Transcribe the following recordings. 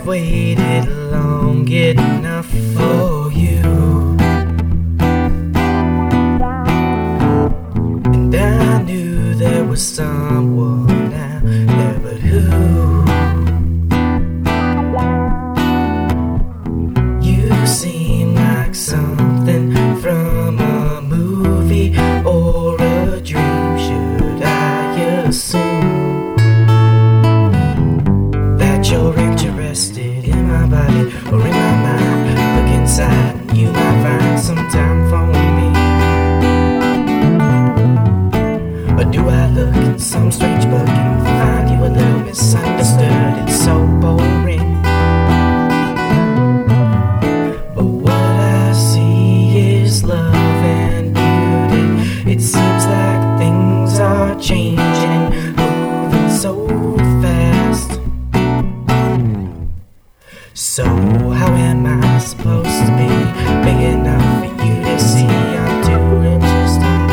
I've waited long enough for you. And I knew there was someone. Body or in my mind? Look inside, you might find some time am I supposed to be big enough for you to see I'm doing just fine?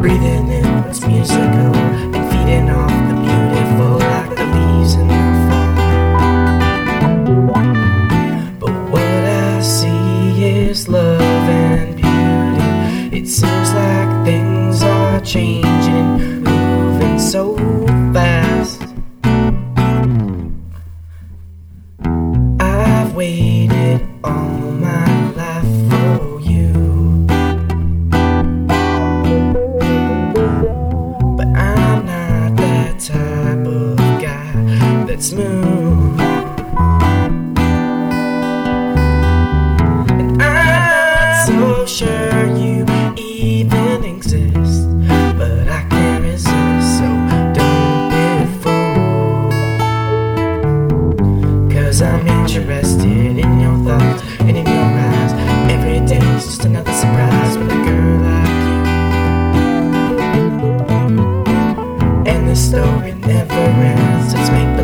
Breathing in what's musical and feeding off the beautiful like the leaves in the fall. But what I see is love and beauty. It seems like things are changing, moving so that's smooth. And I'm so sure you even exist. But I can't resist, so don't be I'm interested in your thoughts and in your eyes. Every day's just another surprise with a girl like you. And the story never ends. It's make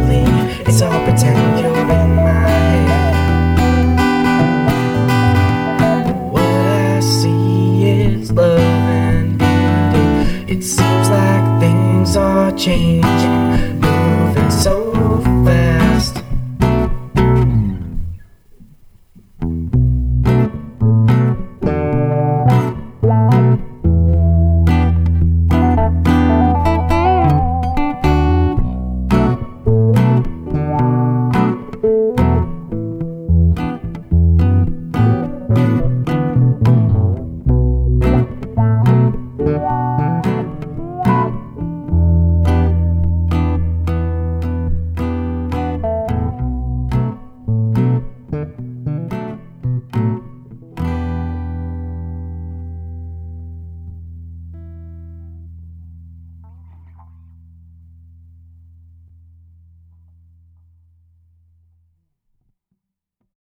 beauty.